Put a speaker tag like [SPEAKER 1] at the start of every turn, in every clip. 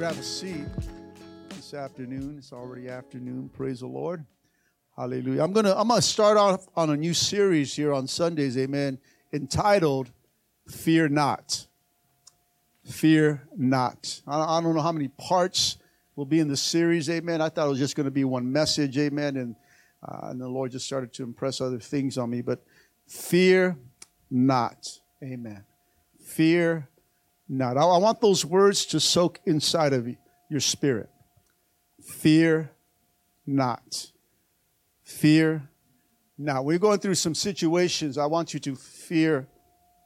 [SPEAKER 1] Grab a seat this afternoon. It's already afternoon. Praise the Lord. Hallelujah. I'm gonna I'm gonna start off on a new series here on Sundays, amen, entitled Fear Not. Fear Not. I, I don't know how many parts will be in the series, amen. I thought it was just gonna be one message, amen, and uh, and the Lord just started to impress other things on me. But fear not. Amen. Fear not. I, I want those words to soak inside of your spirit. Fear not. Fear not. We're going through some situations. I want you to fear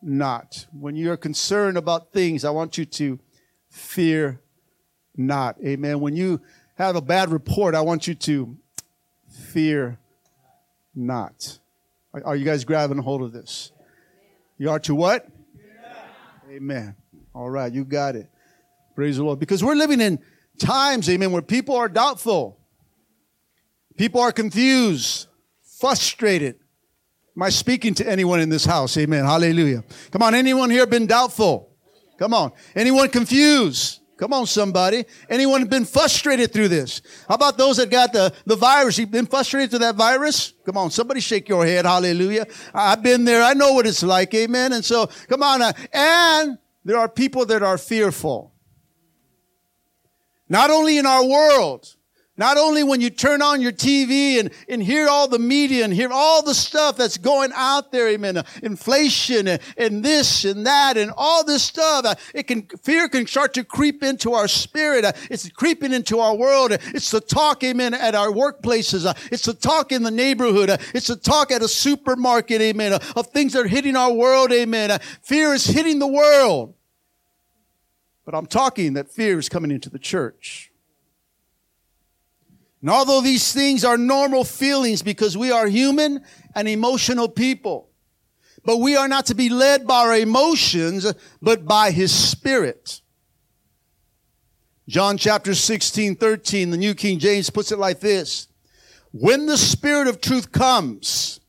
[SPEAKER 1] not. When you're concerned about things, I want you to fear not. Amen. When you have a bad report, I want you to fear not. Are, you guys grabbing a hold of this? You are to what? Yeah. Amen. All right, you got it. Praise the Lord. Because we're living in times, amen, where people are doubtful. People are confused, frustrated. Am I speaking to anyone in this house? Amen. Hallelujah. Come on, anyone here been doubtful? Come on. Anyone confused? Come on, somebody. Anyone been frustrated through this? How about those that got the, the virus? You've been frustrated through that virus? Come on, somebody shake your head. Hallelujah. I've been there. I know what it's like. Amen. And so, come on. Uh, and there are people that are fearful. Not only in our world, not only when you turn on your TV and, and hear all the media and hear all the stuff that's going out there, amen, uh, inflation and, and, this and that and all this stuff, uh, it can, fear can start to creep into our spirit. Uh, it's creeping into our world. It's the talk, amen, at our workplaces. It's the talk in the neighborhood. It's the talk at a supermarket, amen, of things that are hitting our world, amen. fear is hitting the world. But I'm talking that fear is coming into the church. And although these things are normal feelings because we are human and emotional people, but we are not to be led by our emotions, but by his spirit. John chapter 16, 13, the New King James puts it like this. When the spirit of truth comes,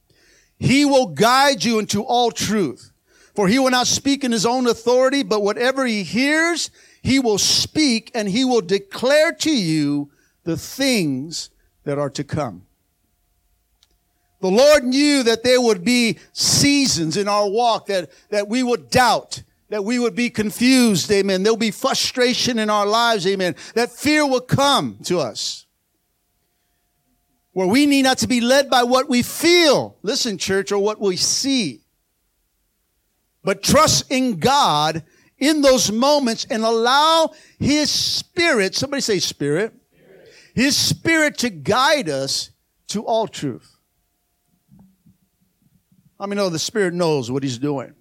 [SPEAKER 1] he will guide you into all truth. For he will not speak in his own authority, but whatever he hears, he will speak and he will declare to you the things that are to come. The Lord knew that there would be seasons in our walk that, that we would doubt, that we would be confused, amen. There'll be frustration in our lives, amen. That fear will come to us. Where we need not to be led by what we feel, listen, church, or what we see, but trust in God in those moments and allow His Spirit, somebody say Spirit, his Spirit to guide us to all truth. I mean, know the Spirit knows what He's doing.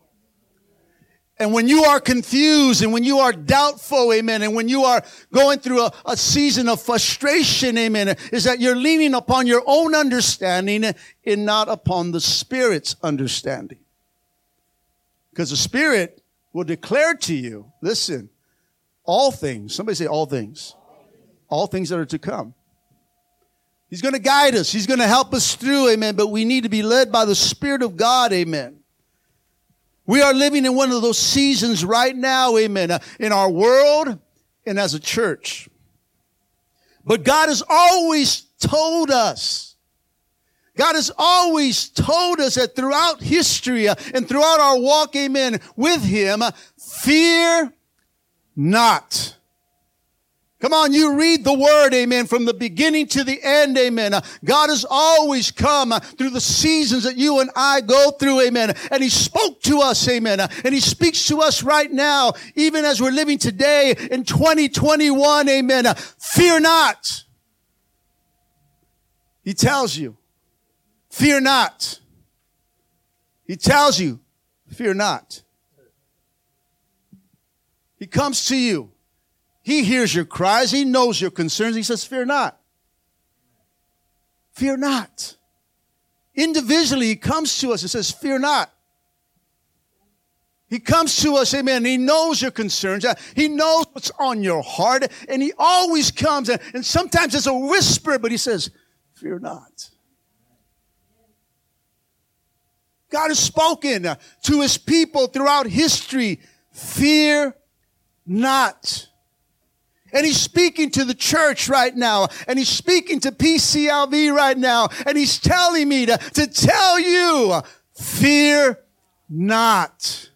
[SPEAKER 1] And when you are confused and when you are doubtful, amen, and when you are going through a, a, season of frustration, amen, is that you're leaning upon your own understanding and not upon the Spirit's understanding. Because the Spirit will declare to you, listen, all things, somebody say all things all things that are to come. He's going to guide us. He's going to help us through, amen. But we need to be led by the Spirit of God, amen. We are living in one of those seasons right now, amen, uh, in our world and as a church. But God has always told us, God has always told us that throughout history uh, and throughout our walk, amen, with Him, fear not. Come on, you read the word, amen, from the beginning to the end, amen. Uh, God has always come uh, through the seasons that you and I go through, amen. And He spoke to us, amen. Uh, and He speaks to us right now, even as we're living today in 2021, amen. Fear not. He tells you, fear not. He tells you, fear not. He comes to you He hears your cries. He knows your concerns. He says, Fear not. Fear not. Individually, He comes to us and says, Fear not. He comes to us, amen. He knows your concerns. Uh, he knows what's on your heart. And He always comes. And, and sometimes it's a whisper, but He says, Fear not. God has spoken uh, to His people throughout history. Fear not. And he's speaking to the church right now. And he's speaking to PCLV right now. And he's telling me to, to tell you, fear not.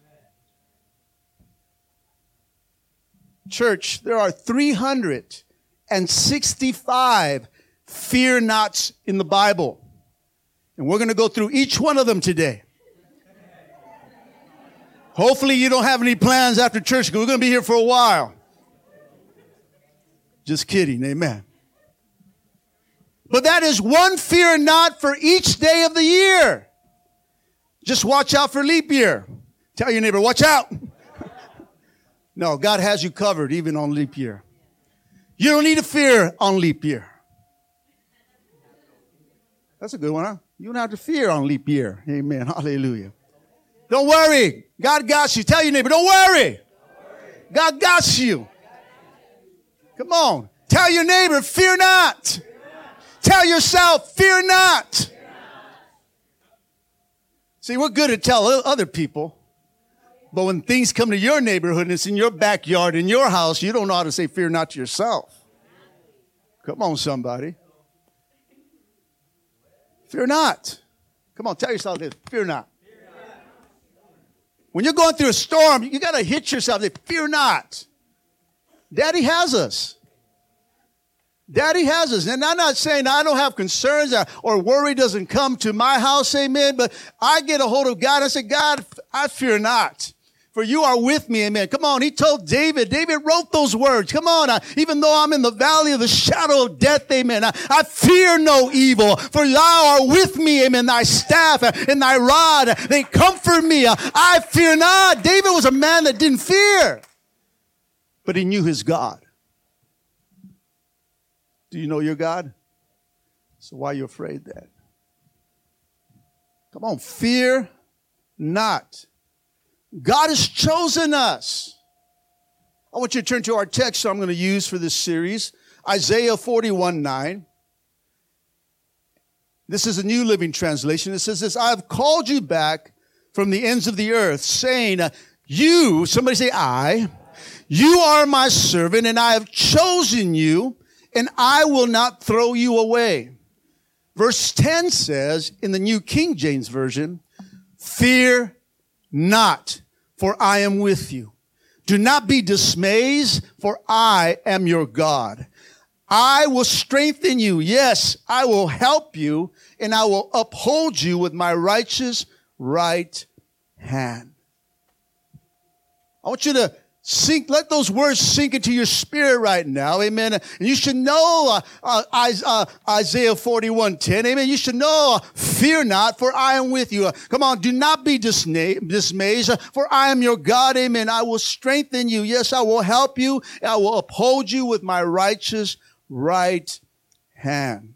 [SPEAKER 1] Church, there are 365 fear nots in the Bible. And we're going to go through each one of them today. Hopefully, you don't have any plans after church because we're going to be here for a while. Just kidding. Amen. But that is one fear not for each day of the year. Just watch out for leap year. Tell your neighbor, watch out. no, God has you covered even on leap year. You don't need to fear on leap year. That's a good one, huh? You don't have to fear on leap year. Amen. Hallelujah. Don't worry. God got you. Tell your neighbor, don't worry. God got you. Come on. Tell your neighbor, fear not. Tell yourself, fear not. See, we're good at tell other people. But when things come to your neighborhood and it's in your backyard, in your house, you don't know how to say fear not to yourself. Come on, somebody. Fear not. Come on, tell yourself this. Fear not. Fear not. When you're going through a storm, you got to hit yourself. Fear not. Daddy has us. Daddy has us. And I'm not saying I don't have concerns or worry doesn't come to my house, amen, but I get a hold of God. I say, God, I fear not. For you are with me, amen. Come on, he told David. David wrote those words. Come on, I, even though I'm in the valley of the shadow of death, amen. I, I fear no evil, for thou art with me, amen. Thy staff and thy rod, they comfort me. I fear not. David was a man that didn't fear but he knew his God. Do you know your God? So why are you afraid then? Come on, fear not. God has chosen us. I want you to turn to our text I'm going to use for this series Isaiah 41 9. This is a New Living Translation. It says this I have called you back from the ends of the earth, saying, uh, You, somebody say, I you are my servant and I have chosen you and I will not throw you away. Verse 10 says in the New King James Version, fear not, for I am with you. Do not be dismayed, for I am your God. I will strengthen you. Yes, I will help you and I will uphold you with my righteous right hand. I want you to Sink, let those words sink into your spirit right now. Amen. And you should know uh, uh, uh Isaiah 41 10. Amen. You should know, uh, fear not, for I am with you. Come on, do not be dismayed, for I am your God. Amen. I will strengthen you. Yes, I will help you. I will uphold you with my righteous right hand.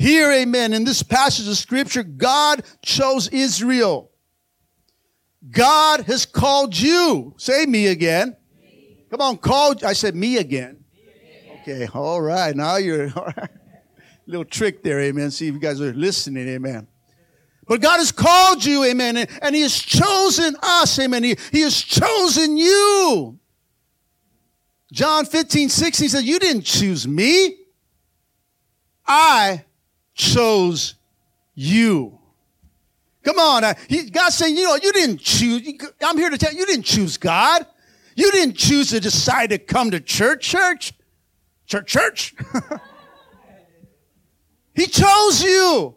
[SPEAKER 1] Here, amen, in this passage of scripture, God chose Israel. God has called you. Say me again. Me. Come on, call. I said me again. me again. Okay, all right. Now you're all right. Little trick there, amen. See if you guys are listening, amen. But God has called you, amen, and, and He has chosen us, amen. He, he has chosen you. John 15, 16 says, You didn't choose me. I chose you. Come on. Uh, he, God's saying, you know, you didn't choose. I'm here to tell you, you didn't choose God. You didn't choose to decide to come to church, church. Church, church. he chose you.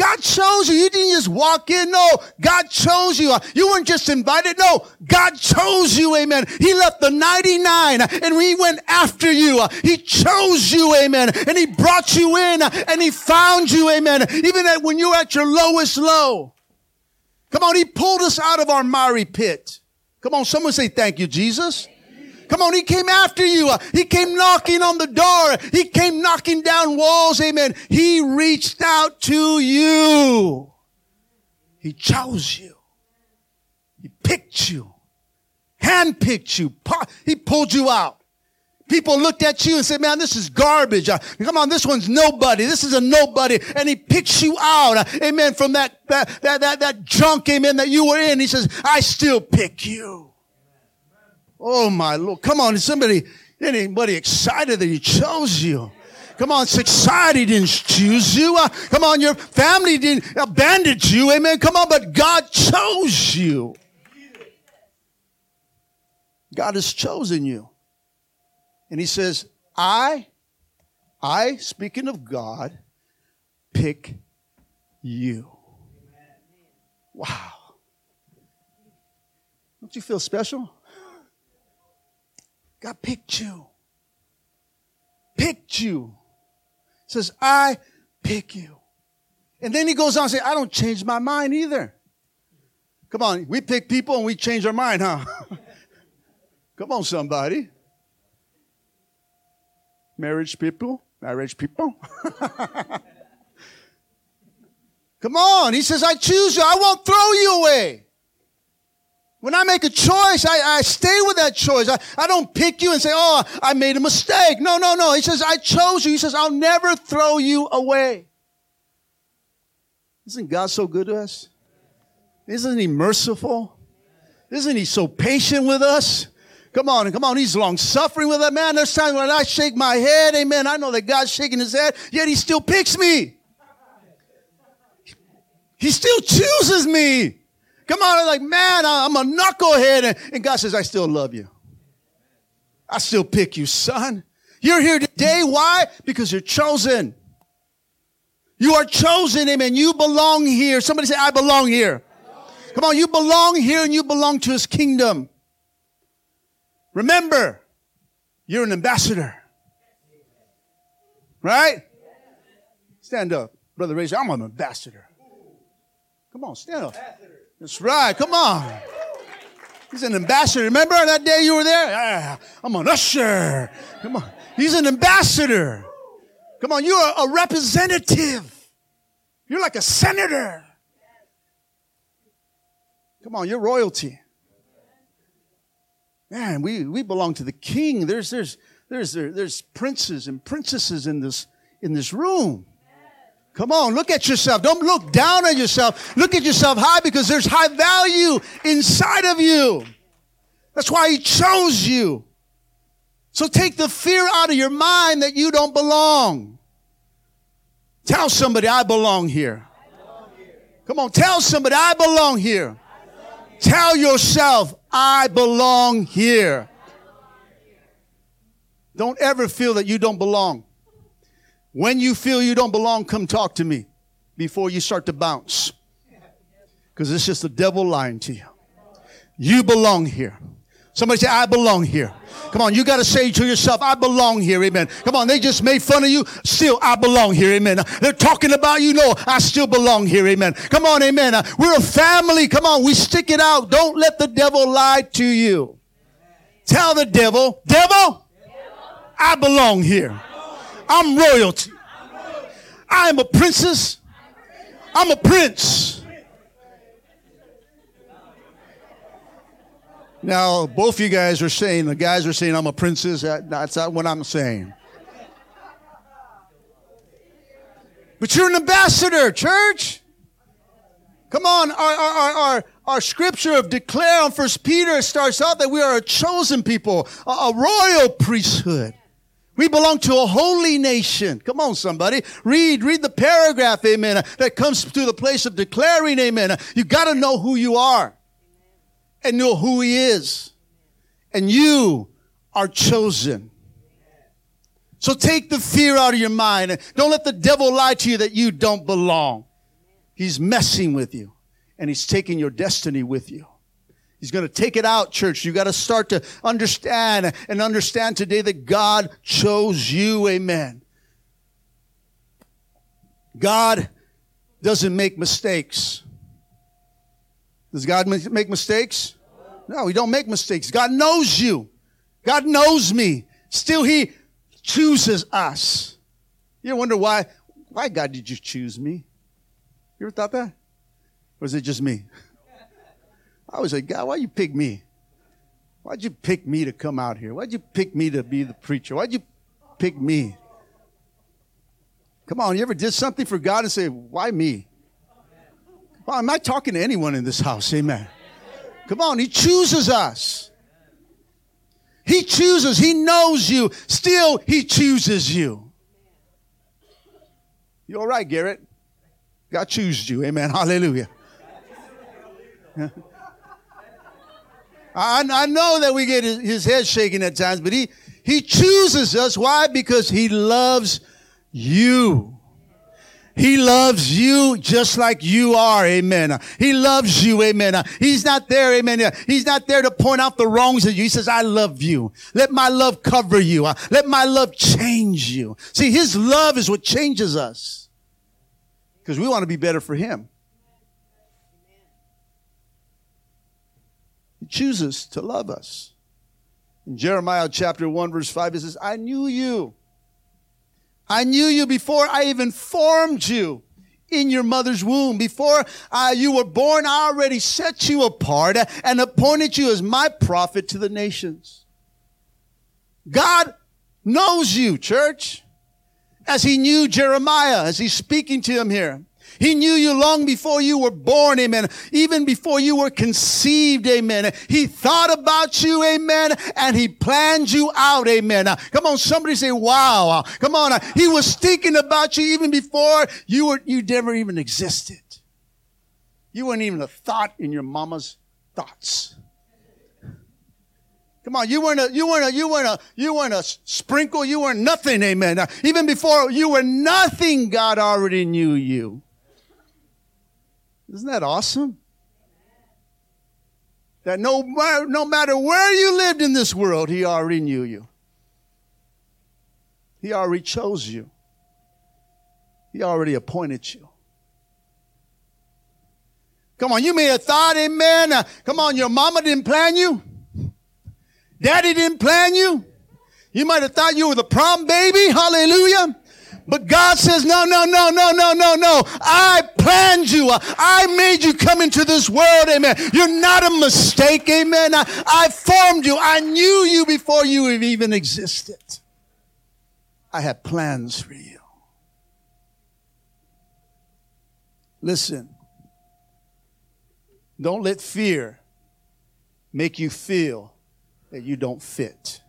[SPEAKER 1] God chose you. You didn't just walk in. No, God chose you. You weren't just invited. No, God chose you. Amen. He left the 99 and he went after you. He chose you. Amen. And he brought you in and he found you. Amen. Even when you're at your lowest low. Come on. He pulled us out of our miry pit. Come on. Someone say thank you, Jesus. Come on, he came after you. He came knocking on the door. He came knocking down walls. Amen. He reached out to you. He chose you. He picked you. Handpicked you. He pulled you out. People looked at you and said, man, this is garbage. Uh, come on, this one's nobody. This is a nobody. And he picks you out. Uh, amen. From that, that, that, that, that junk, amen, that you were in. He says, I still pick you. Oh my Lord. Come on. Somebody, anybody excited that he chose you? Come on, society didn't choose you. Uh, come on, your family didn't abandon you. Amen. Come on, but God chose you. God has chosen you. And he says, I, I, speaking of God, pick you. Wow. Don't you feel special? God picked you. Picked you. Says, I pick you. And then he goes on and say, I don't change my mind either. Come on, we pick people and we change our mind, huh? Come on, somebody marriage people, marriage people. Come on. He says, I choose you. I won't throw you away. When I make a choice, I, I stay with that choice. I, I don't pick you and say, oh, I made a mistake. No, no, no. He says, I chose you. He says, I'll never throw you away. Isn't God so good to us? Isn't he merciful? Isn't he so patient with us? Come on, come on. He's long suffering with that man. There's times when I shake my head. Amen. I know that God's shaking his head, yet he still picks me. He still chooses me. Come on, I'm like, man, I'm a knucklehead. And, God says, I still love you. I still pick you, son. You're here today. Why? Because you're chosen. You are chosen, amen. You belong here. Somebody say, I belong here. Come on, you belong here and you belong to his kingdom. Remember, you're an ambassador. Right? Stand up. Brother Razor, I'm an ambassador. Come on, stand up. That's right. Come on. He's an ambassador. Remember that day you were there? Yeah, I'm an usher. Come on. He's an ambassador. Come on, you're a representative. You're like a senator. Come on, you're royalty. Man, we, we belong to the king. There's, there's, there's, there's princes and princesses in this, in this room. Come on, look at yourself. Don't look down on yourself. Look at yourself high because there's high value inside of you. That's why he chose you. So take the fear out of your mind that you don't belong. Tell somebody, I belong here. Come on, tell somebody, I belong here. Tell yourself, I belong here. Don't ever feel that you don't belong. When you feel you don't belong, come talk to me before you start to bounce. Because it's just the devil lying to you. You belong here. Somebody say, I belong here. Come on, you got to say to yourself, I belong here. Amen. Come on, they just made fun of you. Still, I belong here. Amen. They're talking about you. No, I still belong here. Amen. Come on, amen. We're a family. Come on, we stick it out. Don't let the devil lie to you. Tell the devil, devil, I belong here. I'm royalty. I am a princess. I'm a prince. Now, both you guys are saying, the guys are saying I'm a princess. That's not what I'm saying. But you're an ambassador, church. Come on, our, our, our, our, scripture of declare on First Peter starts out that we are a chosen people, a royal priesthood. We belong to a holy nation. Come on, somebody. Read, read the paragraph, amen, that comes to the place of declaring, amen. You gotta know who you are and know who he is. And you are chosen. So take the fear out of your mind. Don't let the devil lie to you that you don't belong. He's messing with you and he's taking your destiny with you. He's going to take it out, church. You got to start to understand and understand today that God chose you. Amen. God doesn't make mistakes. Does God make mistakes? No, He don't make mistakes. God knows you. God knows me. Still, He chooses us. You wonder why? Why, God, did you choose me? You ever thought that? Or was it just me? I was like, God, why you pick me? Why'd you pick me to come out here? Why'd you pick me to be the preacher? Why'd you pick me? Come on, you ever did something for God and say, why me? Well, am I talking to anyone in this house? Amen. Come on, He chooses us. He chooses, He knows you. Still, He chooses you. You all right, Garrett? God chooses you. Amen. Hallelujah. I, I know that we get his, head shaking at times, but he, he chooses us. Why? Because he loves you. He loves you just like you are. Amen. He loves you. Amen. He's not there. Amen. He's not there to point out the wrongs of you. He says, I love you. Let my love cover you. Uh, let my love change you. See, his love is what changes us because we want to be better for him. Chooses to love us. In Jeremiah chapter 1, verse 5, it says, I knew you. I knew you before I even formed you in your mother's womb. Before uh, you were born, I already set you apart and appointed you as my prophet to the nations. God knows you, church, as he knew Jeremiah, as he's speaking to him here. He knew you long before you were born, amen. Even before you were conceived, amen. He thought about you, amen, and he planned you out, amen. Now, come on, somebody say, wow. come on. he was thinking about you even before you were, you never even existed. You weren't even a thought in your mama's thoughts. Come on, you weren't a, you weren't a, you weren't a, you weren't a sprinkle, you weren't nothing, amen. Even before you were nothing, God already knew you. Isn't that awesome? That no, no matter where you lived in this world, He already knew you. He already chose you. He already appointed you. Come on, you may have thought, amen. Uh, come on, your mama didn't plan you. Daddy didn't plan you. You might have thought you were the prom baby. Hallelujah. But God says, no, no, no, no, no, no, no. I planned you. I made you come into this world. Amen. You're not a mistake. Amen. I, I formed you. I knew you before you even existed. I had plans for you. Listen. Don't let fear make you feel that you don't fit.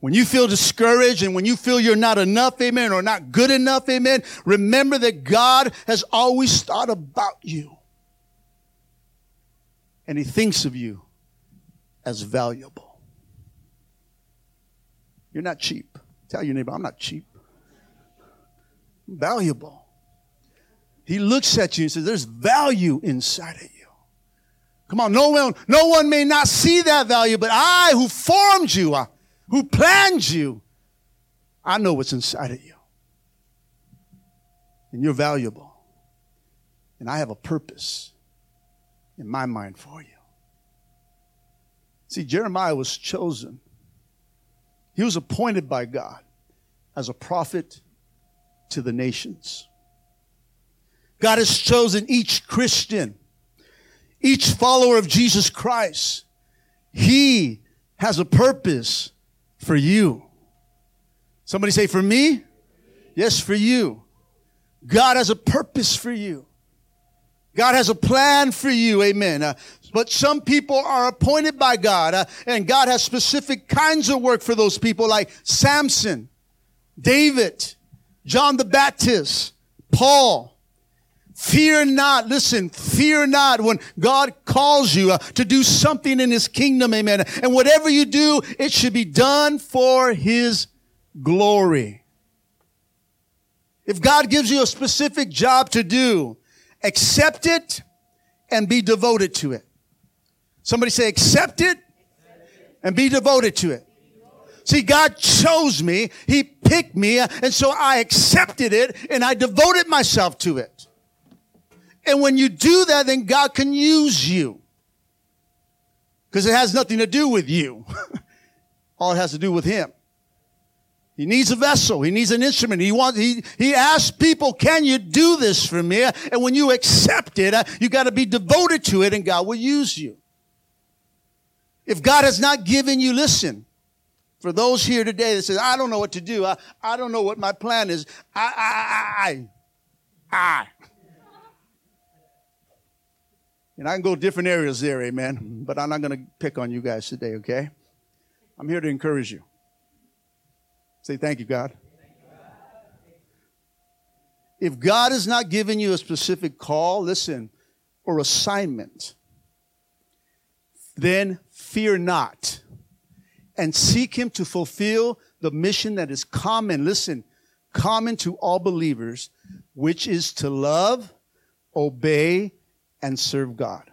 [SPEAKER 1] When you feel discouraged and when you feel you're not enough, amen, or not good enough, amen, remember that God has always thought about you. And He thinks of you as valuable. You're not cheap. Tell your neighbor, I'm not cheap. I'm valuable. He looks at you and says, There's value inside of you. Come on, no one, no one may not see that value, but I who formed you, I, who planned you, I know what's inside of you. And you're valuable. And I have a purpose in my mind for you. See, Jeremiah was chosen. He was appointed by God as a prophet to the nations. God has chosen each Christian, each follower of Jesus Christ. He has a purpose for you. Somebody say, for me? Yes, for you. God has a purpose for you. God has a plan for you. Amen. Uh, but some people are appointed by God, uh, and God has specific kinds of work for those people, like Samson, David, John the Baptist, Paul. Fear not. Listen, fear not when God calls you uh, to do something in his kingdom. Amen. And whatever you do, it should be done for his glory. If God gives you a specific job to do, accept it and be devoted to it. Somebody say, accept it and be devoted to it. See, God chose me. He picked me. And so I accepted it and I devoted myself to it. And when you do that, then God can use you. Because it has nothing to do with you. all it has to do with him. He needs a vessel. He needs an instrument. He wants, he, he asks people, can you do this for me? And when you accept it, uh, you got to be devoted to it and God will use you. If God has not given you, listen, for those here today that says, I don't know what to do. I, I don't know what my plan is. I, I, I, I. And I can go different areas there, amen. But I'm not going to pick on you guys today, okay? I'm here to encourage you. Say thank you, God. If God has not given you a specific call, listen, or assignment, then fear not and seek Him to fulfill the mission that is common, listen, common to all believers, which is to love, obey, and serve God.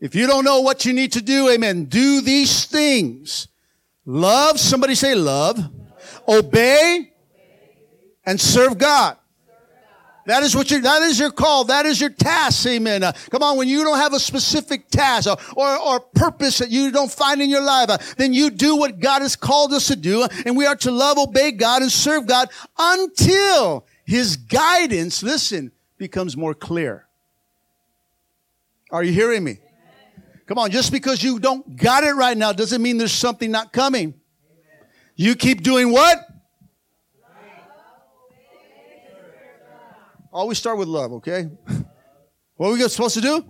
[SPEAKER 1] If you don't know what you need to do, amen, do these things Love, somebody say love. Obey and serve God. That is what you, that is your call. That is your task. Amen. Uh, come on. When you don't have a specific task or, or, or purpose that you don't find in your life, uh, then you do what God has called us to do. And we are to love, obey God and serve God until his guidance, listen, becomes more clear. Are you hearing me? Come on, just because you don't got it right now doesn't mean there's something not coming. You keep doing what? Always start with love, okay? What are we supposed to do?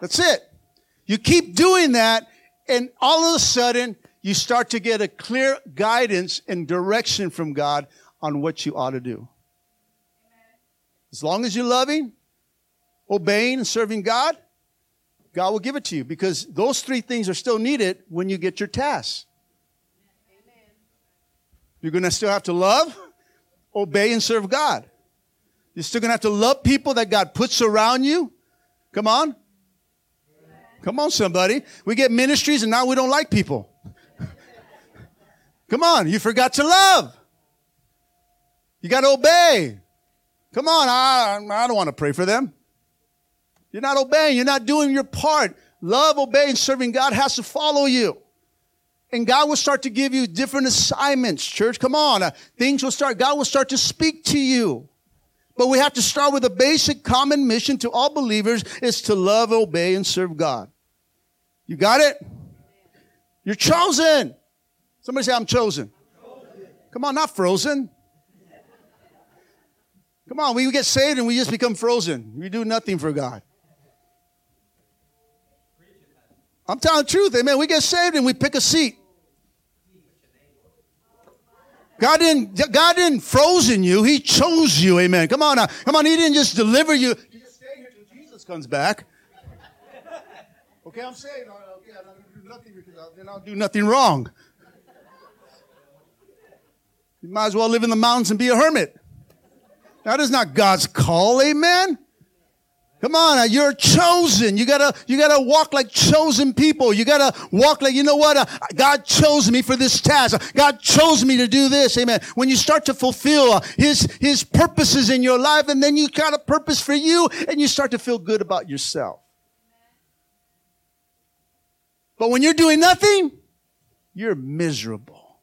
[SPEAKER 1] That's it. You keep doing that, and all of a sudden, you start to get a clear guidance and direction from God on what you ought to do. As long as you're loving, obeying and serving God, God will give it to you because those three things are still needed when you get your tasks. You're going to still have to love, obey, and serve God. You're still going to have to love people that God puts around you. Come on. Come on, somebody. We get ministries and now we don't like people. Come on, you forgot to love. You got to obey. Come on, I, I don't want to pray for them. You're not obeying. You're not doing your part. Love, obeying, serving God has to follow you. And God will start to give you different assignments, church. Come on. Uh, things will start, God will start to speak to you. But we have to start with a basic common mission to all believers is to love, obey, and serve God. You got it? You're chosen. Somebody say, I'm chosen. Come on, not frozen. Come on, we get saved and we just become frozen. We do nothing for God. I'm telling the truth, amen. We get saved and we pick a seat. God didn't, God didn't frozen you. He chose you. Amen. Come on now. Come on. He didn't just deliver you. You just stay here till Jesus comes back. Okay, I'm saying, okay, I don't do nothing because then I'll do nothing wrong. You might as well live in the mountains and be a hermit. That is not God's call. Amen. Come on, you're chosen. You gotta, you gotta walk like chosen people. You gotta walk like, you know what? Uh, God chose me for this task. God chose me to do this. Amen. When you start to fulfill uh, His, His purposes in your life, and then you got a purpose for you, and you start to feel good about yourself. But when you're doing nothing, you're miserable.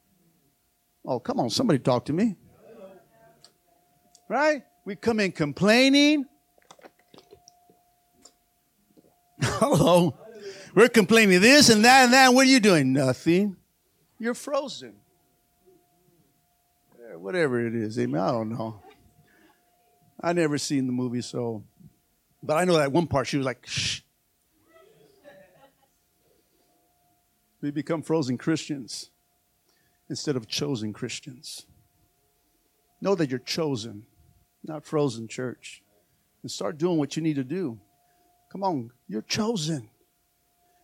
[SPEAKER 1] Oh, come on, somebody talk to me. Right? We come in complaining Hello. We're complaining this and that and that. What are you doing? Nothing. You're frozen. Whatever it is, amen. I don't know. I never seen the movie, so but I know that one part she was like, shh. We become frozen Christians instead of chosen Christians. Know that you're chosen, not frozen church. And start doing what you need to do. Come on, you're chosen.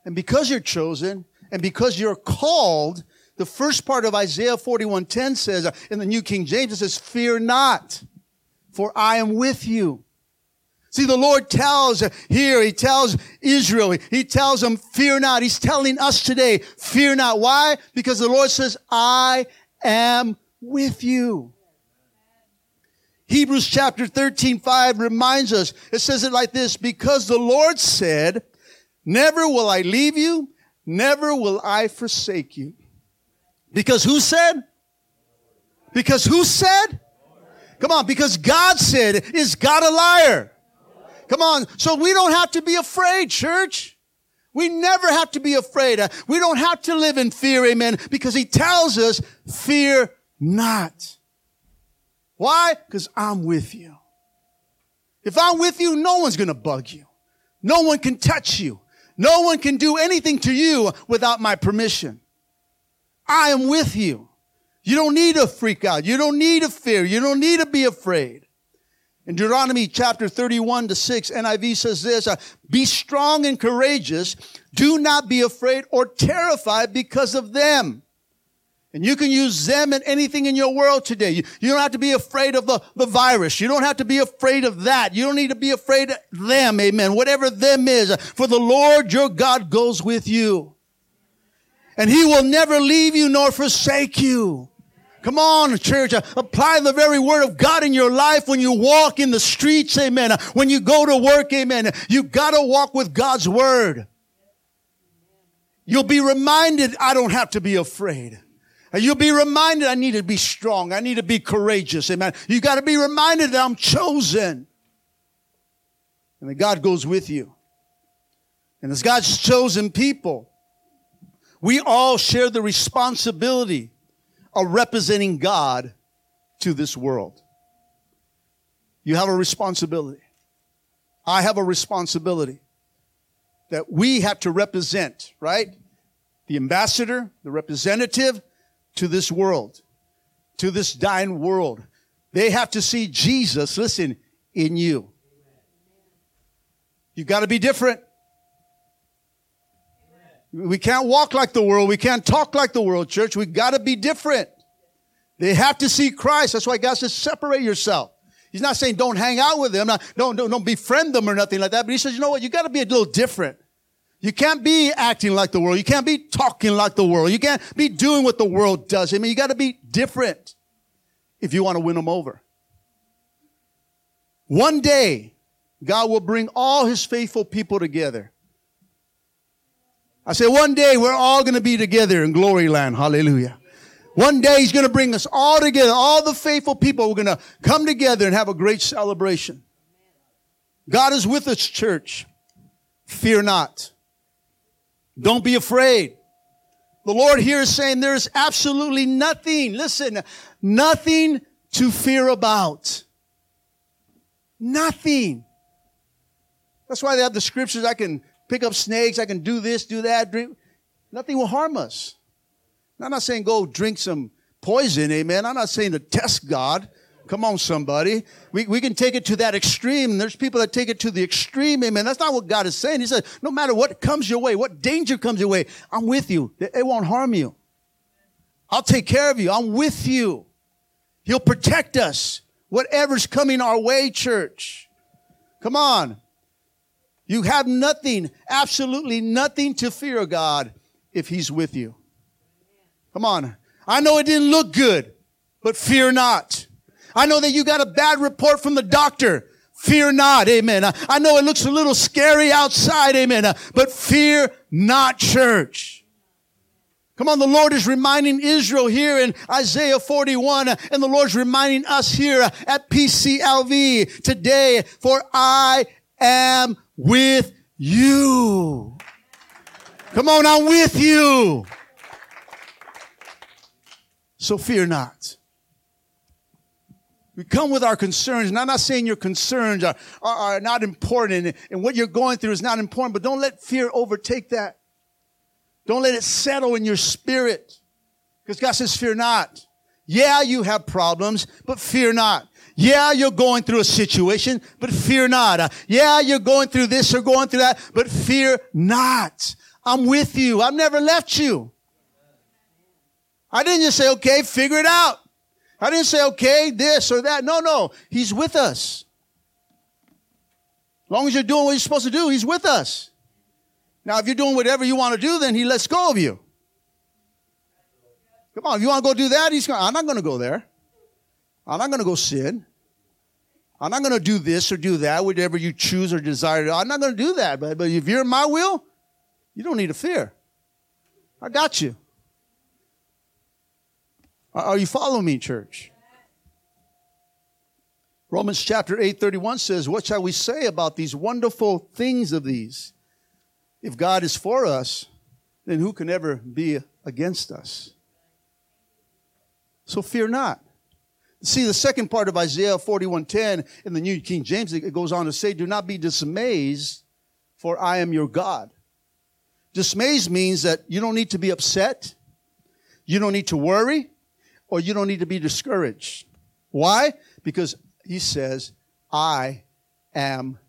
[SPEAKER 1] And because you're chosen, and because you're called, the first part of Isaiah 41:10 says in the New King James it says fear not for I am with you. See the Lord tells here he tells Israel he tells them fear not. He's telling us today fear not. Why? Because the Lord says I am with you. Hebrews chapter 13, 5 reminds us, it says it like this, because the Lord said, Never will I leave you. Never will I forsake you. Because who said? Because who said? Come on, because God said, is God a liar? Come on. So we don't have to be afraid, church. We never have to be afraid. We don't have to live in fear, amen, because he tells us, fear not. Why? Because I'm with you. If I'm with you, no one's going to bug you. No one can touch you. No one can do anything to you without my permission. I am with you. You don't need to freak out. You don't need to fear. You don't need to be afraid. In Deuteronomy chapter 31 to 6, NIV says this, uh, be strong and courageous. Do not be afraid or terrified because of them. And you can use them in anything in your world today. You, don't have to be afraid of the, the virus. You don't have to be afraid of that. You don't need to be afraid of them. Amen. Whatever them is. For the Lord your God goes with you. And he will never leave you nor forsake you. Come on, church. Apply the very word of God in your life when you walk in the streets. Amen. When you go to work. Amen. You gotta walk with God's word. You'll be reminded, I don't have to be afraid. And you'll be reminded, I need to be strong. I need to be courageous. Amen. You got to be reminded that I'm chosen. And that God goes with you. And as God's chosen people, we all share the responsibility of representing God to this world. You have a responsibility. I have a responsibility that we have to represent, right? The ambassador, the representative, to this world, to this dying world. They have to see Jesus, listen, in you. You got to be different. We can't walk like the world. We can't talk like the world, church. We got to be different. They have to see Christ. That's why God says separate yourself. He's not saying don't hang out with them, not, don't, don't, don't befriend them or nothing like that. But he says, you know what? You got to be a little different. You can't be acting like the world. You can't be talking like the world. You can't be doing what the world does. I mean, you got to be different if you want to win them over. One day, God will bring all his faithful people together. I say, one day we're all going to be together in glory land. Hallelujah. One day he's going to bring us all together. All the faithful people, we're going to come together and have a great celebration. God is with us, church. Fear not. Don't be afraid. The Lord here is saying there's absolutely nothing, listen, nothing to fear about. Nothing. That's why they have the scriptures. I can pick up snakes. I can do this, do that. Drink. Nothing will harm us. I'm not saying go drink some poison, amen. I'm not saying to test God. Come on, somebody. We, we can take it to that extreme. There's people that take it to the extreme. Amen. That's not what God is saying. He said, no matter what comes your way, what danger comes your way, I'm with you. It won't harm you. I'll take care of you. I'm with you. He'll protect us. Whatever's coming our way, church. Come on. You have nothing, absolutely nothing to fear God if He's with you. Come on. I know it didn't look good, but fear not. I know that you got a bad report from the doctor. Fear not. Amen. I know it looks a little scary outside. Amen. Uh, but fear not, church. Come on, the Lord is reminding Israel here in Isaiah 41, uh, and the Lord's reminding us here uh, at PCLV today, for I am with you. Come on, I'm with you. So fear not. We come with our concerns, and I'm not saying your concerns are, are, are not important and what you're going through is not important, but don't let fear overtake that. Don't let it settle in your spirit. Because God says, fear not. Yeah, you have problems, but fear not. Yeah, you're going through a situation, but fear not. Yeah, you're going through this or going through that, but fear not. I'm with you. I've never left you. I didn't just say, okay, figure it out. I didn't say, okay, this or that. No, no. He's with us. As long as you're doing what you're supposed to do, He's with us. Now, if you're doing whatever you want to do, then He lets go of you. Come on, if you want to go do that, He's going, I'm not going to go there. I'm not going to go sin. I'm not going to do this or do that, whatever you choose or desire. I'm not going to do that. But, but if you're in my will, You don't need to fear. I got you. Are you following me, church? Romans chapter 8, 31 says, What shall we say about these wonderful things of these? If God is for us, then who can ever be against us? So fear not. See the second part of Isaiah 41:10 in the New King James, it goes on to say, Do not be dismayed, for I am your God. Dismayed means that you don't need to be upset, you don't need to worry, or you don't need to be discouraged. Why? Because he says, I am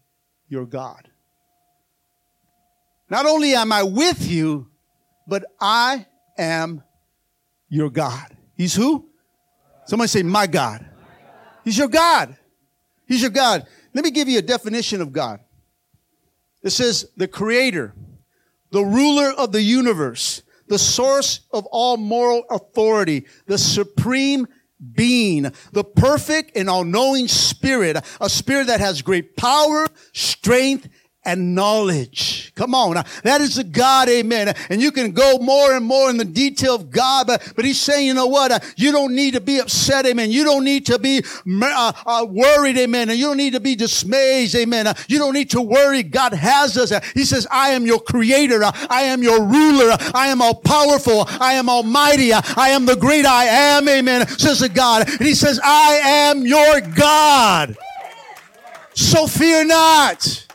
[SPEAKER 1] your God. Not only am I with you, but I am your God. He's who? Somebody say, My God. He's your God. He's your God. Let me give you a definition of God. It says, the creator, the ruler of the universe, the source of all moral authority, the supreme being, the perfect and all-knowing spirit, a spirit that has great power, strength, and knowledge. Come on. That is the God, amen. And you can go more and more in the detail of God, but, but he's saying, you know what? Uh, you don't need to be upset, amen. You don't need to be uh, uh, worried, amen. And you don't need to be dismayed, amen. Uh, you don't need to worry. God has us. Uh, he says, I am your creator. I am your ruler. I am all powerful. I am almighty. I am the great I am, amen. Says the God. And he says, I am your God. So fear not.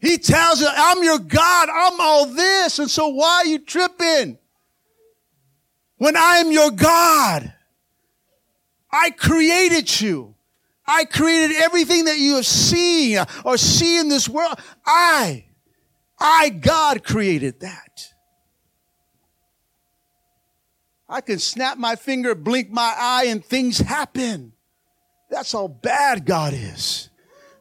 [SPEAKER 1] He tells you, I'm your God. I'm all this. And so why are you tripping? When I am your God, I created you. I created everything that you have seen or see in this world. I, I, God created that. I can snap my finger, blink my eye, and things happen. That's how bad God is.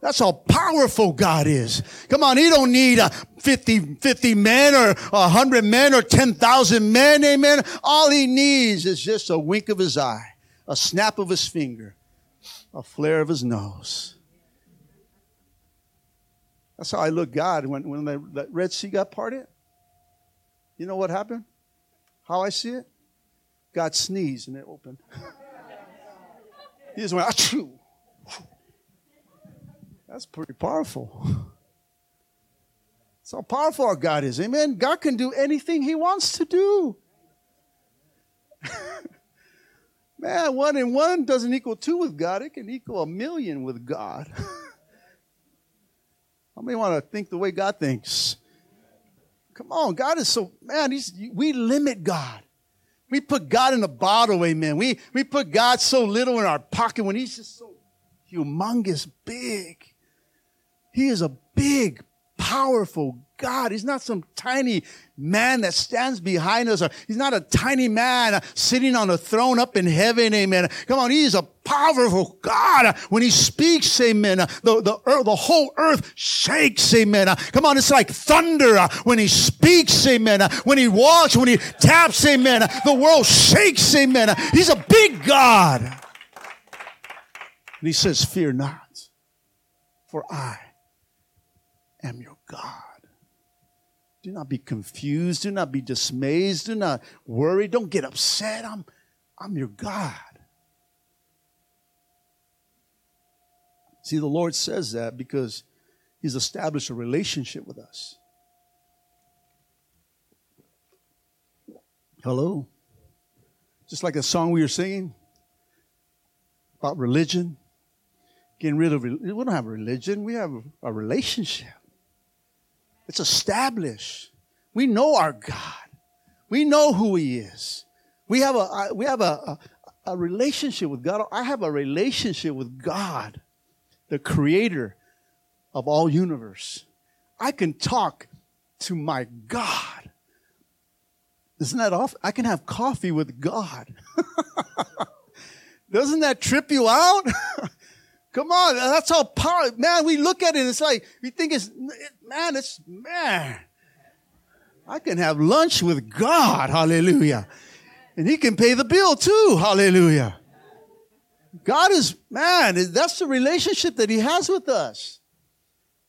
[SPEAKER 1] That's how powerful God is. Come on, He don't need a 50, 50 men or 100 men or 10,000 men, amen. All He needs is just a wink of His eye, a snap of His finger, a flare of His nose. That's how I look God when, when the, the Red Sea got parted. You know what happened? How I see it? God sneezed and it opened. he just went, achoo. That's pretty powerful. That's how powerful our God is. Amen. God can do anything He wants to do. Man, one and one doesn't equal two with God. It can equal a million with God. How many want to think the way God thinks? Come on, God is so man. He's, we limit God. We put God in a bottle, amen. We we put God so little in our pocket when He's just so humongous, big. He is a big, powerful God. He's not some tiny man that stands behind us. Or he's not a tiny man sitting on a throne up in heaven. Amen. Come on. He's a powerful God. When he speaks, amen, the, the, earth, the whole earth shakes. Amen. Come on. It's like thunder when he speaks. Amen. When he walks, when he taps. Amen. The world shakes. Amen. He's a big God. And he says, fear not, for I am your God. Do not be confused. Do not be dismayed. Do not worry. Don't get upset. I'm, I'm your God. See, the Lord says that because He's established a relationship with us. Hello? Just like a song we were singing about religion, getting rid of We don't have religion, we have a relationship. It's established. We know our God. We know who He is. We have a we have a, a, a relationship with God. I have a relationship with God, the Creator of all universe. I can talk to my God. Isn't that off? I can have coffee with God. Doesn't that trip you out? Come on, that's how power. Man, we look at it and it's like we think it's man, it's man. I can have lunch with God, hallelujah. And he can pay the bill too, hallelujah. God is, man, that's the relationship that he has with us.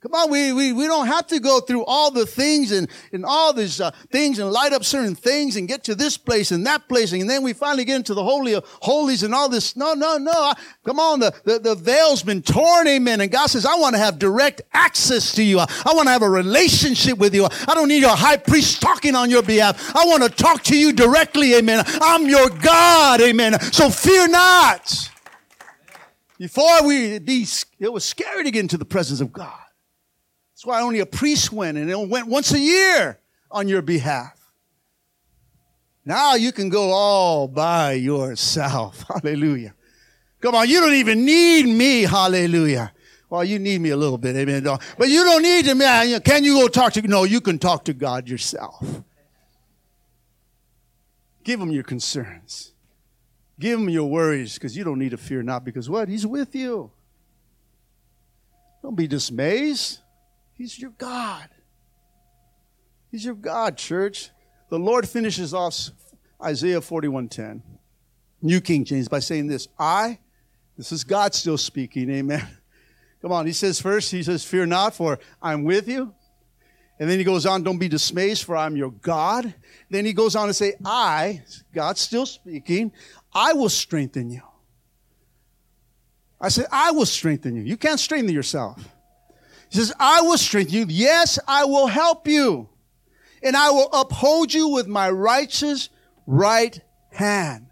[SPEAKER 1] Come on, we, we, we don't have to go through all the things and, and all these uh, things and light up certain things and get to this place and that place. And then we finally get into the Holy of Holies and all this. No, no, no. Come on. The, the, the veil's been torn. Amen. And God says, I want to have direct access to you. I, I want to have a relationship with you. I don't need your high priest talking on your behalf. I want to talk to you directly. Amen. I'm your God. Amen. So fear not. Before we be, it was scary to get into the presence of God. That's why only a priest went, and it went once a year on your behalf. Now you can go all by yourself. Hallelujah. Come on, you don't even need me. Hallelujah. Well, you need me a little bit, amen. But you don't need man. Can you go talk to? No, you can talk to God yourself. Give him your concerns. Give him your worries, because you don't need to fear not. Because what? He's with you. Don't be dismayed. He's your God. He's your God, church. The Lord finishes off Isaiah 41:10, New King James, by saying this: I, this is God still speaking, amen. Come on, he says first, he says, Fear not, for I'm with you. And then he goes on, Don't be dismayed, for I'm your God. Then he goes on to say, I, God still speaking, I will strengthen you. I said, I will strengthen you. You can't strengthen yourself. He says, I will strengthen you. Yes, I will help you. And I will uphold you with my righteous right hand.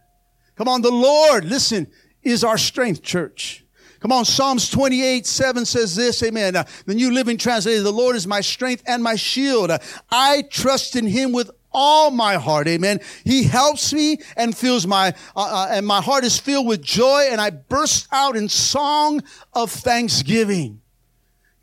[SPEAKER 1] Come on, the Lord, listen, is our strength, church. Come on, Psalms 28, 7 says this, amen. Uh, the New Living Translation, the Lord is my strength and my shield. Uh, I trust in him with all my heart, amen. He helps me and fills my, uh, uh, and my heart is filled with joy and I burst out in song of thanksgiving.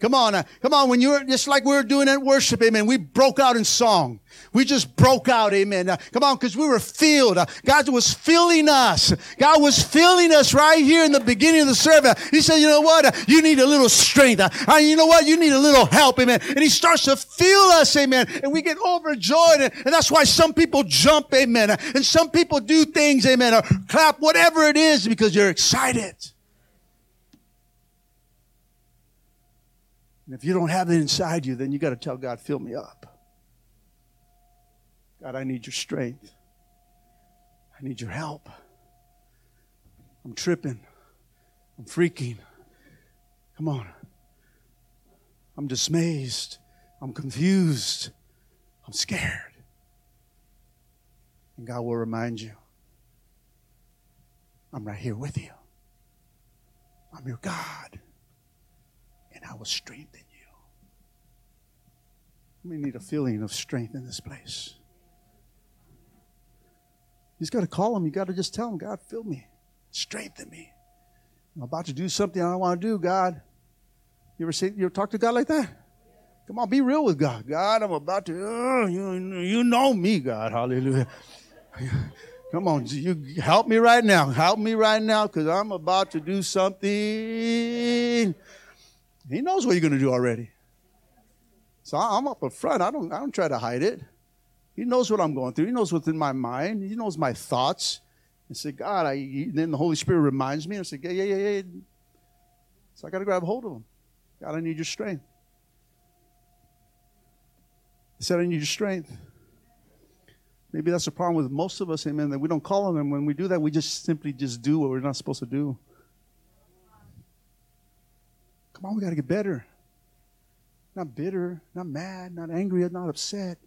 [SPEAKER 1] Come on, uh, come on. When you're just like we were doing at worship, amen. We broke out in song. We just broke out, amen. Uh, come on, because we were filled. Uh, God was filling us. God was filling us right here in the beginning of the service. He said, you know what? Uh, you need a little strength. Uh, you know what? You need a little help, amen. And He starts to fill us, amen. And we get overjoyed. And, and that's why some people jump, amen. Uh, and some people do things, amen, or clap, whatever it is, because you're excited. And if you don't have it inside you, then you got to tell God, fill me up. God, I need your strength. I need your help. I'm tripping. I'm freaking. Come on. I'm dismayed. I'm confused. I'm scared. And God will remind you I'm right here with you. I'm your God. I will strengthen you. We need a feeling of strength in this place. You just got to call him. You got to just tell him, God, fill me, strengthen me. I'm about to do something I don't want to do, God. You ever say, you ever talk to God like that? Come on, be real with God. God, I'm about to, uh, you, you know me, God. Hallelujah. Come on, you help me right now. Help me right now because I'm about to do something he knows what you're going to do already. So I'm up front. I don't, I don't try to hide it. He knows what I'm going through. He knows what's in my mind. He knows my thoughts. And say, God, I, then the Holy Spirit reminds me and say, yeah, yeah, yeah, yeah. So I got to grab hold of him. God, I need your strength. He said, I need your strength. Maybe that's the problem with most of us, amen, that we don't call on him. When we do that, we just simply just do what we're not supposed to do. Come on, we got to get better. Not bitter, not mad, not angry, not upset.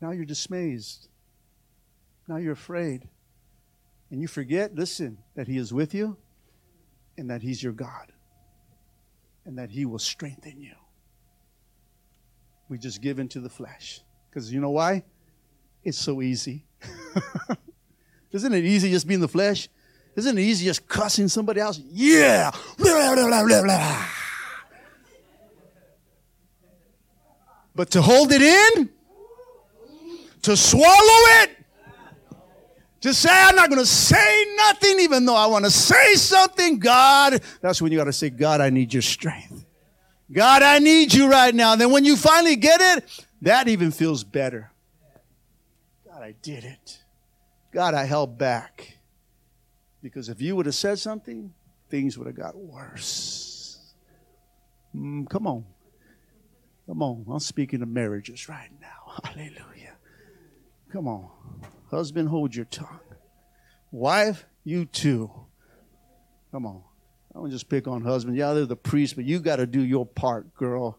[SPEAKER 1] Now you're dismayed. Now you're afraid. And you forget, listen, that He is with you and that He's your God and that He will strengthen you. We just give into the flesh. Because you know why? It's so easy. Isn't it easy just being the flesh? Isn't it easy just cussing somebody else? Yeah. But to hold it in, to swallow it, to say, I'm not going to say nothing, even though I want to say something, God, that's when you got to say, God, I need your strength. God, I need you right now. And then when you finally get it, that even feels better. God, I did it. God, I held back. Because if you would have said something, things would have got worse. Mm, come on. Come on. I'm speaking of marriages right now. Hallelujah. Come on. Husband, hold your tongue. Wife, you too. Come on. I don't just pick on husband. Yeah, they're the priest, but you got to do your part, girl.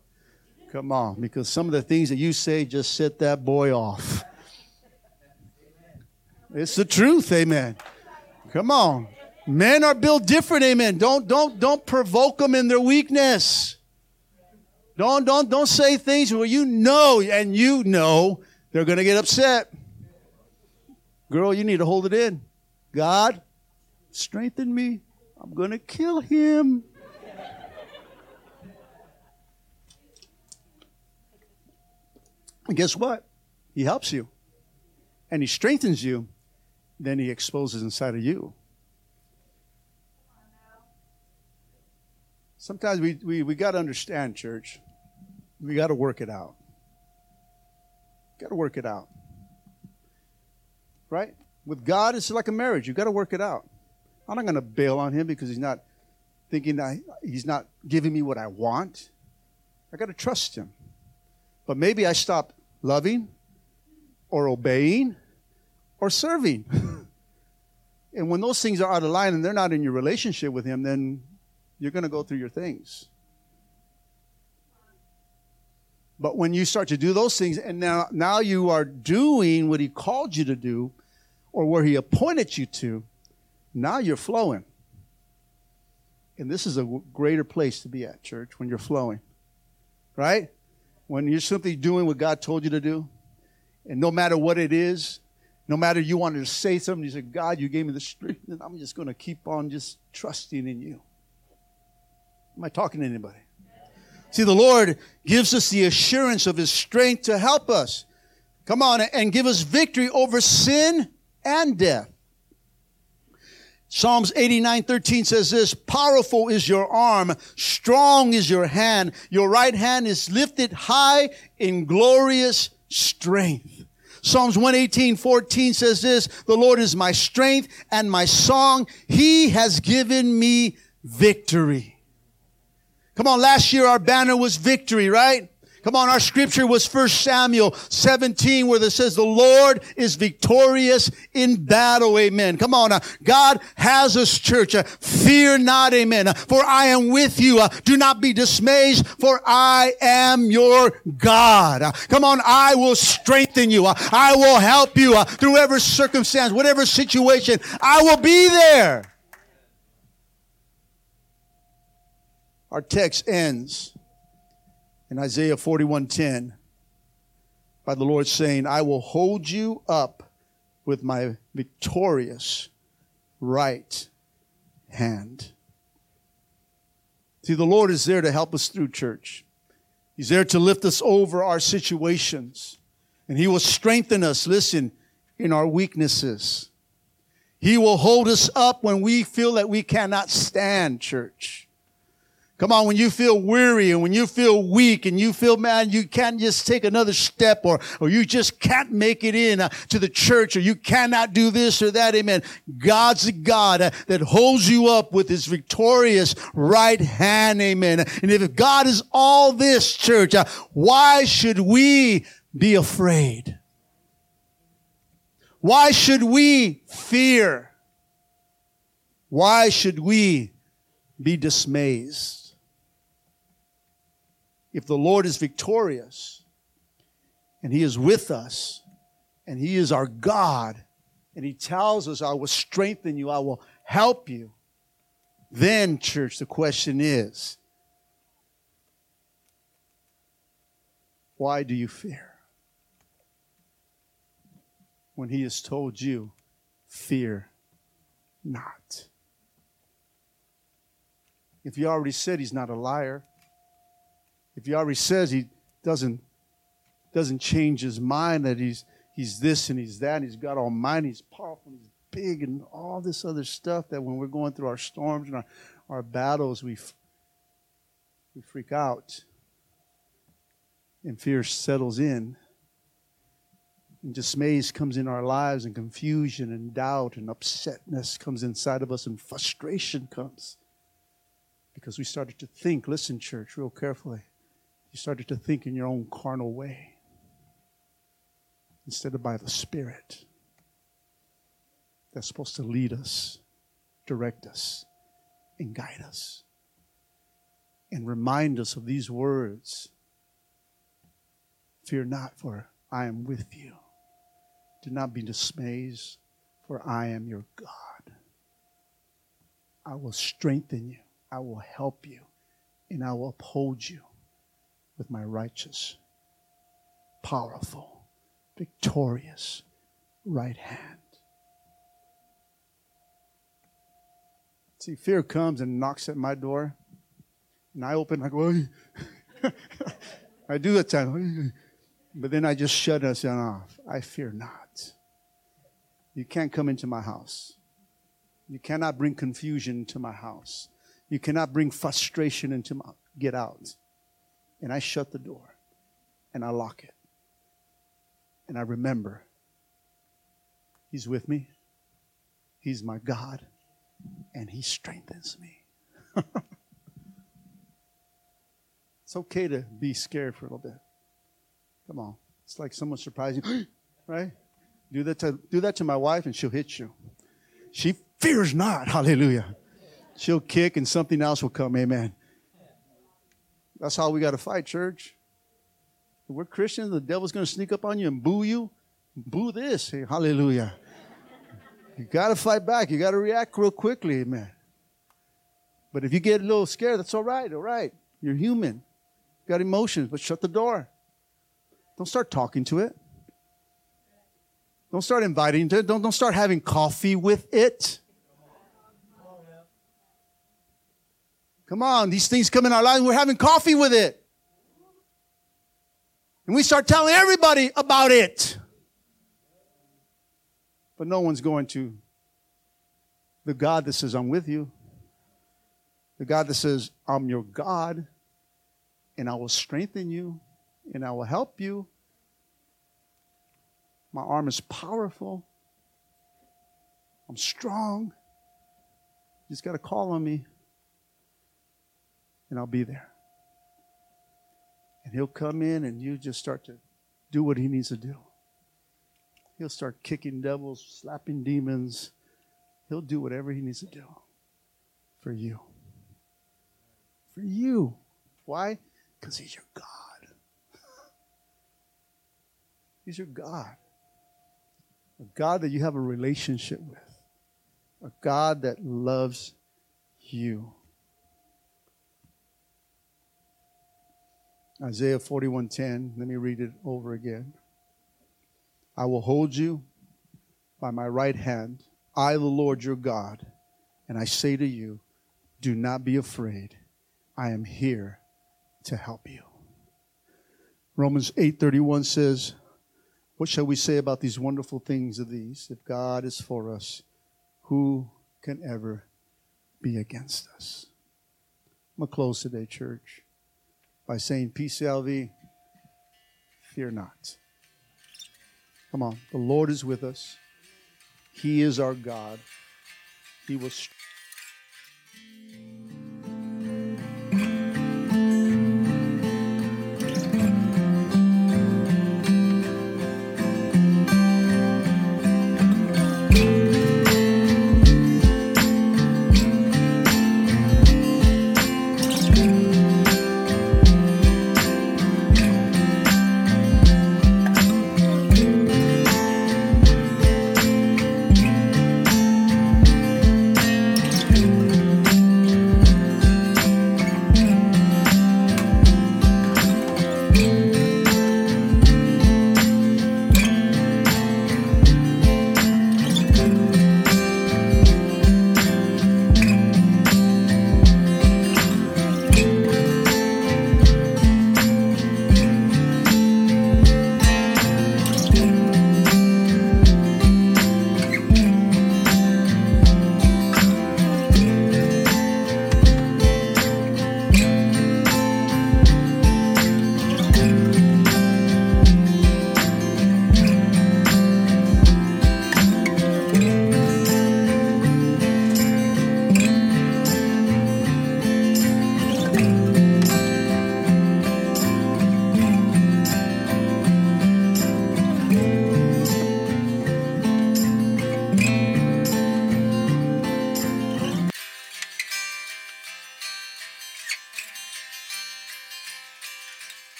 [SPEAKER 1] Come on, because some of the things that you say just set that boy off. It's the truth, amen. Come on. Men are built different, amen. Don't don't don't provoke them in their weakness. Don't don't don't say things where you know and you know they're going to get upset. Girl, you need to hold it in. God, strengthen me. I'm going to kill him. And guess what? He helps you and he strengthens you. Then he exposes inside of you. Sometimes we, we, we got to understand, church. We got to work it out. Got to work it out. Right? With God, it's like a marriage. You got to work it out. I'm not going to bail on him because he's not thinking that he's not giving me what I want. I got to trust him. But maybe I stop loving or obeying or serving. and when those things are out of line and they're not in your relationship with him, then you're going to go through your things. But when you start to do those things, and now, now you are doing what he called you to do or where he appointed you to, now you're flowing. And this is a greater place to be at, church, when you're flowing. Right? When you're simply doing what God told you to do, and no matter what it is, no matter you wanted to say something, you said, God, you gave me the strength, and I'm just going to keep on just trusting in you. Am I talking to anybody? See, the Lord gives us the assurance of His strength to help us. Come on, and give us victory over sin and death. Psalms 89 13 says this Powerful is your arm, strong is your hand. Your right hand is lifted high in glorious strength. Psalms 118 14 says this The Lord is my strength and my song. He has given me victory. Come on, last year our banner was victory, right? Come on, our scripture was 1 Samuel 17 where it says the Lord is victorious in battle. Amen. Come on. Uh, God has us church. Uh, fear not. Amen. Uh, for I am with you. Uh, do not be dismayed for I am your God. Uh, come on. I will strengthen you. Uh, I will help you through every circumstance, whatever situation. I will be there. Our text ends in Isaiah 41:10 by the Lord saying, "I will hold you up with my victorious right hand." See, the Lord is there to help us through church. He's there to lift us over our situations. And He will strengthen us, listen, in our weaknesses. He will hold us up when we feel that we cannot stand, church. Come on, when you feel weary and when you feel weak and you feel, man, you can't just take another step or, or you just can't make it in uh, to the church or you cannot do this or that. Amen. God's a God uh, that holds you up with his victorious right hand. Amen. And if God is all this church, uh, why should we be afraid? Why should we fear? Why should we be dismayed? If the Lord is victorious and He is with us and He is our God and He tells us, I will strengthen you, I will help you, then, church, the question is, why do you fear? When He has told you, fear not. If He already said He's not a liar, if he already says he doesn't doesn't change his mind that he's he's this and he's that and he's got all might, he's powerful, he's big and all this other stuff that when we're going through our storms and our, our battles, we we freak out and fear settles in. And dismay comes in our lives, and confusion and doubt and upsetness comes inside of us, and frustration comes. Because we started to think, listen, church, real carefully. You started to think in your own carnal way instead of by the Spirit that's supposed to lead us, direct us, and guide us, and remind us of these words Fear not, for I am with you. Do not be dismayed, for I am your God. I will strengthen you, I will help you, and I will uphold you with my righteous, powerful, victorious right hand. See, fear comes and knocks at my door, and I open, I go, I do that time, but then I just shut us off. I fear not. You can't come into my house. You cannot bring confusion to my house. You cannot bring frustration into my get out. And I shut the door and I lock it. And I remember He's with me. He's my God and He strengthens me. it's okay to be scared for a little bit. Come on. It's like someone surprising you, right? Do that, to, do that to my wife and she'll hit you. She fears not. Hallelujah. She'll kick and something else will come. Amen. That's how we got to fight, church. If we're Christians, the devil's going to sneak up on you and boo you. Boo this. Hey, hallelujah. You got to fight back. You got to react real quickly, amen. But if you get a little scared, that's all right, all right. You're human. You got emotions, but shut the door. Don't start talking to it. Don't start inviting it. Don't, don't start having coffee with it. Come on, these things come in our lives. We're having coffee with it. And we start telling everybody about it. But no one's going to. The God that says, I'm with you. The God that says, I'm your God, and I will strengthen you, and I will help you. My arm is powerful. I'm strong. You just got to call on me, and I'll be there. And he'll come in, and you just start to do what he needs to do. He'll start kicking devils, slapping demons. He'll do whatever he needs to do for you. For you. Why? Because he's your God. He's your God. A God that you have a relationship with. A God that loves you. Isaiah 41:10, let me read it over again. I will hold you by my right hand, I, the Lord your God. And I say to you, do not be afraid. I am here to help you. Romans 8:31 says, what shall we say about these wonderful things of these? If God is for us, who can ever be against us? I'm going to close today, church, by saying, PCLV, fear not. Come on. The Lord is with us. He is our God. He will.